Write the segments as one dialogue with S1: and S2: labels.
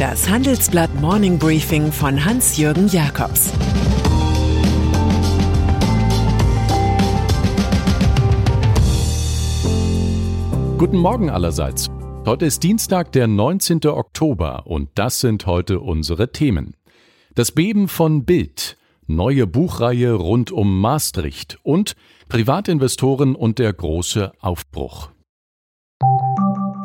S1: Das Handelsblatt Morning Briefing von Hans-Jürgen Jakobs
S2: Guten Morgen allerseits. Heute ist Dienstag, der 19. Oktober und das sind heute unsere Themen. Das Beben von Bild, neue Buchreihe rund um Maastricht und Privatinvestoren und der große Aufbruch.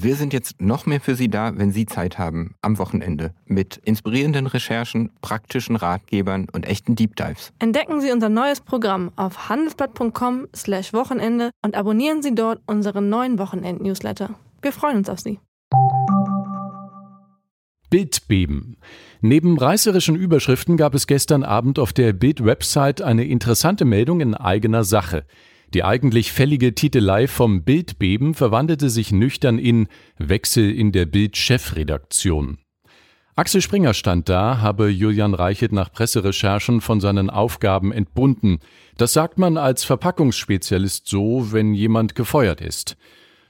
S3: Wir sind jetzt noch mehr für Sie da, wenn Sie Zeit haben, am Wochenende, mit inspirierenden Recherchen, praktischen Ratgebern und echten Deep Dives.
S4: Entdecken Sie unser neues Programm auf handelsblatt.com/wochenende und abonnieren Sie dort unseren neuen Wochenend-Newsletter. Wir freuen uns auf Sie.
S2: Bildbeben. Neben reißerischen Überschriften gab es gestern Abend auf der Bild-Website eine interessante Meldung in eigener Sache. Die eigentlich fällige Titelei vom Bildbeben verwandelte sich nüchtern in Wechsel in der Bild-Chefredaktion. Axel Springer stand da, habe Julian Reichelt nach Presserecherchen von seinen Aufgaben entbunden. Das sagt man als Verpackungsspezialist so, wenn jemand gefeuert ist.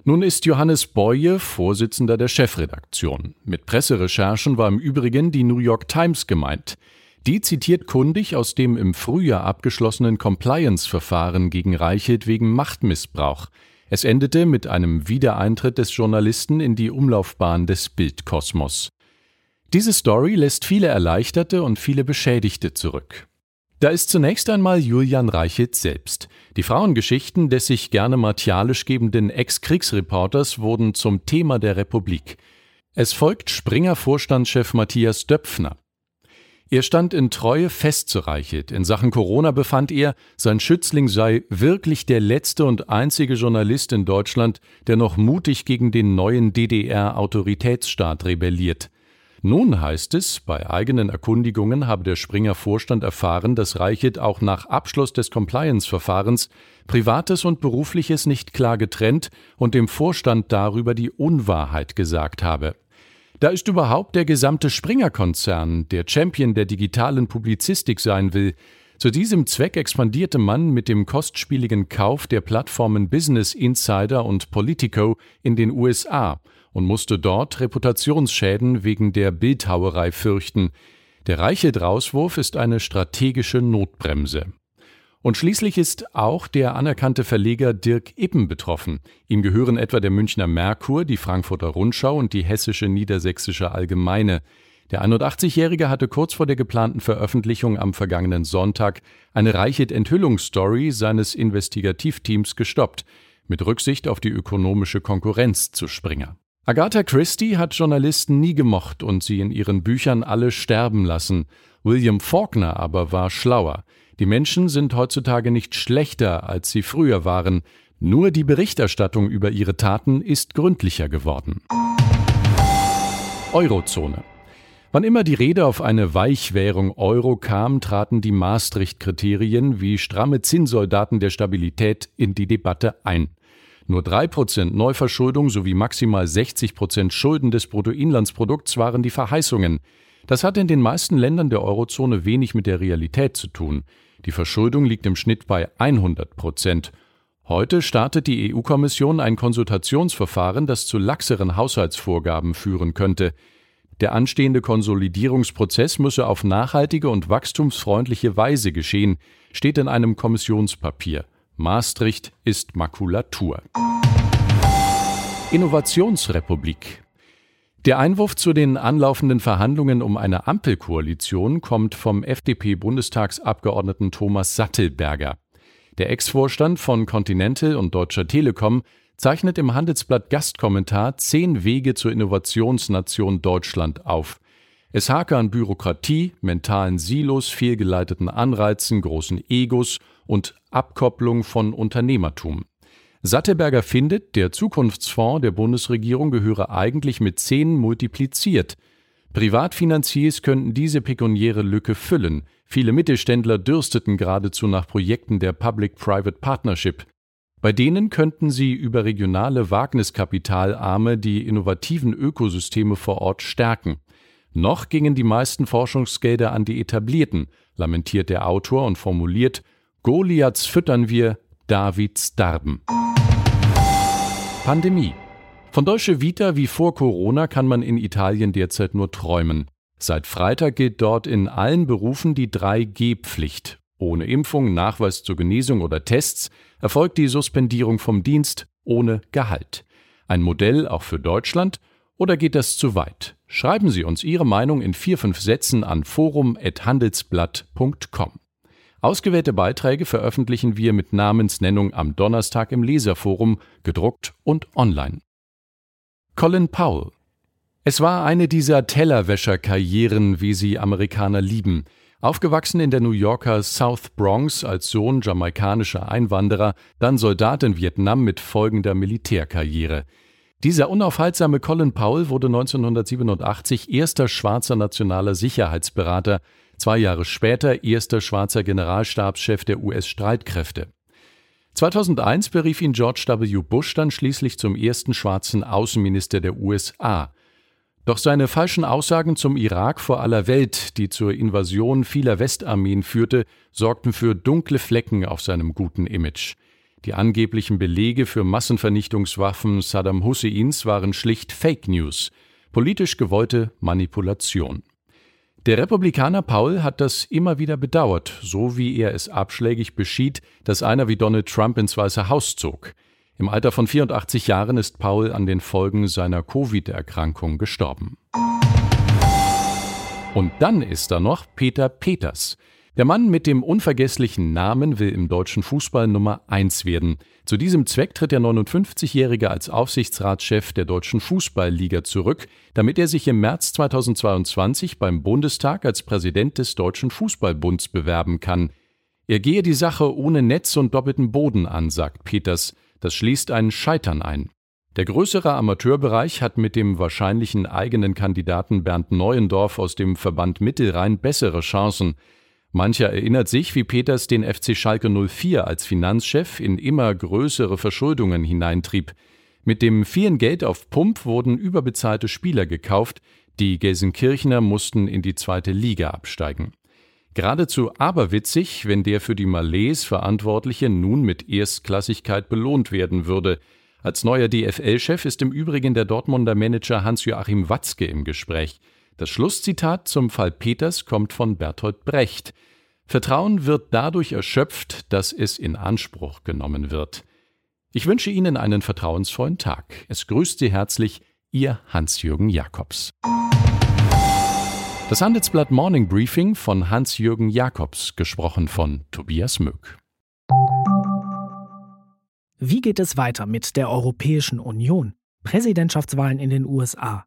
S2: Nun ist Johannes Boye Vorsitzender der Chefredaktion. Mit Presserecherchen war im Übrigen die New York Times gemeint. Die zitiert kundig aus dem im Frühjahr abgeschlossenen Compliance-Verfahren gegen Reichelt wegen Machtmissbrauch. Es endete mit einem Wiedereintritt des Journalisten in die Umlaufbahn des Bildkosmos. Diese Story lässt viele Erleichterte und viele Beschädigte zurück. Da ist zunächst einmal Julian Reichelt selbst. Die Frauengeschichten des sich gerne martialisch gebenden Ex-Kriegsreporters wurden zum Thema der Republik. Es folgt Springer-Vorstandschef Matthias Döpfner. Er stand in Treue fest zu Reichelt. In Sachen Corona befand er, sein Schützling sei wirklich der letzte und einzige Journalist in Deutschland, der noch mutig gegen den neuen DDR-Autoritätsstaat rebelliert. Nun heißt es, bei eigenen Erkundigungen habe der Springer Vorstand erfahren, dass Reichelt auch nach Abschluss des Compliance-Verfahrens Privates und Berufliches nicht klar getrennt und dem Vorstand darüber die Unwahrheit gesagt habe. Da ist überhaupt der gesamte Springer-Konzern, der Champion der digitalen Publizistik sein will. Zu diesem Zweck expandierte man mit dem kostspieligen Kauf der Plattformen Business Insider und Politico in den USA und musste dort Reputationsschäden wegen der Bildhauerei fürchten. Der reiche Drauswurf ist eine strategische Notbremse. Und schließlich ist auch der anerkannte Verleger Dirk Ippen betroffen. Ihm gehören etwa der Münchner Merkur, die Frankfurter Rundschau und die hessische Niedersächsische Allgemeine. Der 81-Jährige hatte kurz vor der geplanten Veröffentlichung am vergangenen Sonntag eine reiche Enthüllungsstory seines Investigativteams gestoppt, mit Rücksicht auf die ökonomische Konkurrenz zu Springer. Agatha Christie hat Journalisten nie gemocht und sie in ihren Büchern alle sterben lassen. William Faulkner aber war schlauer. Die Menschen sind heutzutage nicht schlechter, als sie früher waren, nur die Berichterstattung über ihre Taten ist gründlicher geworden. Eurozone. Wann immer die Rede auf eine Weichwährung Euro kam, traten die Maastricht-Kriterien wie stramme Zinssoldaten der Stabilität in die Debatte ein. Nur 3% Neuverschuldung sowie maximal 60% Schulden des Bruttoinlandsprodukts waren die Verheißungen. Das hat in den meisten Ländern der Eurozone wenig mit der Realität zu tun. Die Verschuldung liegt im Schnitt bei 100 Prozent. Heute startet die EU-Kommission ein Konsultationsverfahren, das zu laxeren Haushaltsvorgaben führen könnte. Der anstehende Konsolidierungsprozess müsse auf nachhaltige und wachstumsfreundliche Weise geschehen, steht in einem Kommissionspapier. Maastricht ist Makulatur. Innovationsrepublik. Der Einwurf zu den anlaufenden Verhandlungen um eine Ampelkoalition kommt vom FDP-Bundestagsabgeordneten Thomas Sattelberger. Der Ex-Vorstand von Continental und Deutscher Telekom zeichnet im Handelsblatt Gastkommentar zehn Wege zur Innovationsnation Deutschland auf. Es hake an Bürokratie, mentalen Silos, fehlgeleiteten Anreizen, großen Egos und Abkopplung von Unternehmertum. Satteberger findet, der Zukunftsfonds der Bundesregierung gehöre eigentlich mit zehn multipliziert. Privatfinanziers könnten diese pekuniäre Lücke füllen. Viele Mittelständler dürsteten geradezu nach Projekten der Public-Private Partnership. Bei denen könnten sie über regionale Wagniskapitalarme die innovativen Ökosysteme vor Ort stärken. Noch gingen die meisten Forschungsgelder an die etablierten, lamentiert der Autor und formuliert, Goliaths füttern wir, Davids darben. Pandemie. Von Deutsche Vita wie vor Corona kann man in Italien derzeit nur träumen. Seit Freitag gilt dort in allen Berufen die 3G-Pflicht. Ohne Impfung, Nachweis zur Genesung oder Tests erfolgt die Suspendierung vom Dienst ohne Gehalt. Ein Modell auch für Deutschland oder geht das zu weit? Schreiben Sie uns Ihre Meinung in vier, fünf Sätzen an forum.handelsblatt.com. Ausgewählte Beiträge veröffentlichen wir mit Namensnennung am Donnerstag im Leserforum, gedruckt und online. Colin Powell. Es war eine dieser Tellerwäscher-Karrieren, wie sie Amerikaner lieben. Aufgewachsen in der New Yorker South Bronx als Sohn jamaikanischer Einwanderer, dann Soldat in Vietnam mit folgender Militärkarriere. Dieser unaufhaltsame Colin Powell wurde 1987 erster schwarzer nationaler Sicherheitsberater, zwei Jahre später erster schwarzer Generalstabschef der US-Streitkräfte. 2001 berief ihn George W. Bush dann schließlich zum ersten schwarzen Außenminister der USA. Doch seine falschen Aussagen zum Irak vor aller Welt, die zur Invasion vieler Westarmeen führte, sorgten für dunkle Flecken auf seinem guten Image. Die angeblichen Belege für Massenvernichtungswaffen Saddam Husseins waren schlicht Fake News, politisch gewollte Manipulation. Der Republikaner Paul hat das immer wieder bedauert, so wie er es abschlägig beschied, dass einer wie Donald Trump ins Weiße Haus zog. Im Alter von 84 Jahren ist Paul an den Folgen seiner Covid-Erkrankung gestorben. Und dann ist da noch Peter Peters. Der Mann mit dem unvergesslichen Namen will im deutschen Fußball Nummer 1 werden. Zu diesem Zweck tritt der 59-Jährige als Aufsichtsratschef der Deutschen Fußballliga zurück, damit er sich im März 2022 beim Bundestag als Präsident des Deutschen Fußballbunds bewerben kann. Er gehe die Sache ohne Netz und doppelten Boden an, sagt Peters. Das schließt ein Scheitern ein. Der größere Amateurbereich hat mit dem wahrscheinlichen eigenen Kandidaten Bernd Neuendorf aus dem Verband Mittelrhein bessere Chancen. Mancher erinnert sich, wie Peters den FC Schalke 04 als Finanzchef in immer größere Verschuldungen hineintrieb. Mit dem vielen Geld auf Pump wurden überbezahlte Spieler gekauft, die Gelsenkirchener mussten in die zweite Liga absteigen. Geradezu aberwitzig, wenn der für die Malays Verantwortliche nun mit Erstklassigkeit belohnt werden würde. Als neuer DFL-Chef ist im Übrigen der Dortmunder Manager Hans-Joachim Watzke im Gespräch. Das Schlusszitat zum Fall Peters kommt von Bertolt Brecht. Vertrauen wird dadurch erschöpft, dass es in Anspruch genommen wird. Ich wünsche Ihnen einen vertrauensvollen Tag. Es grüßt Sie herzlich Ihr Hans-Jürgen Jakobs. Das Handelsblatt Morning Briefing von Hans-Jürgen Jakobs, gesprochen von Tobias Möck.
S5: Wie geht es weiter mit der Europäischen Union? Präsidentschaftswahlen in den USA,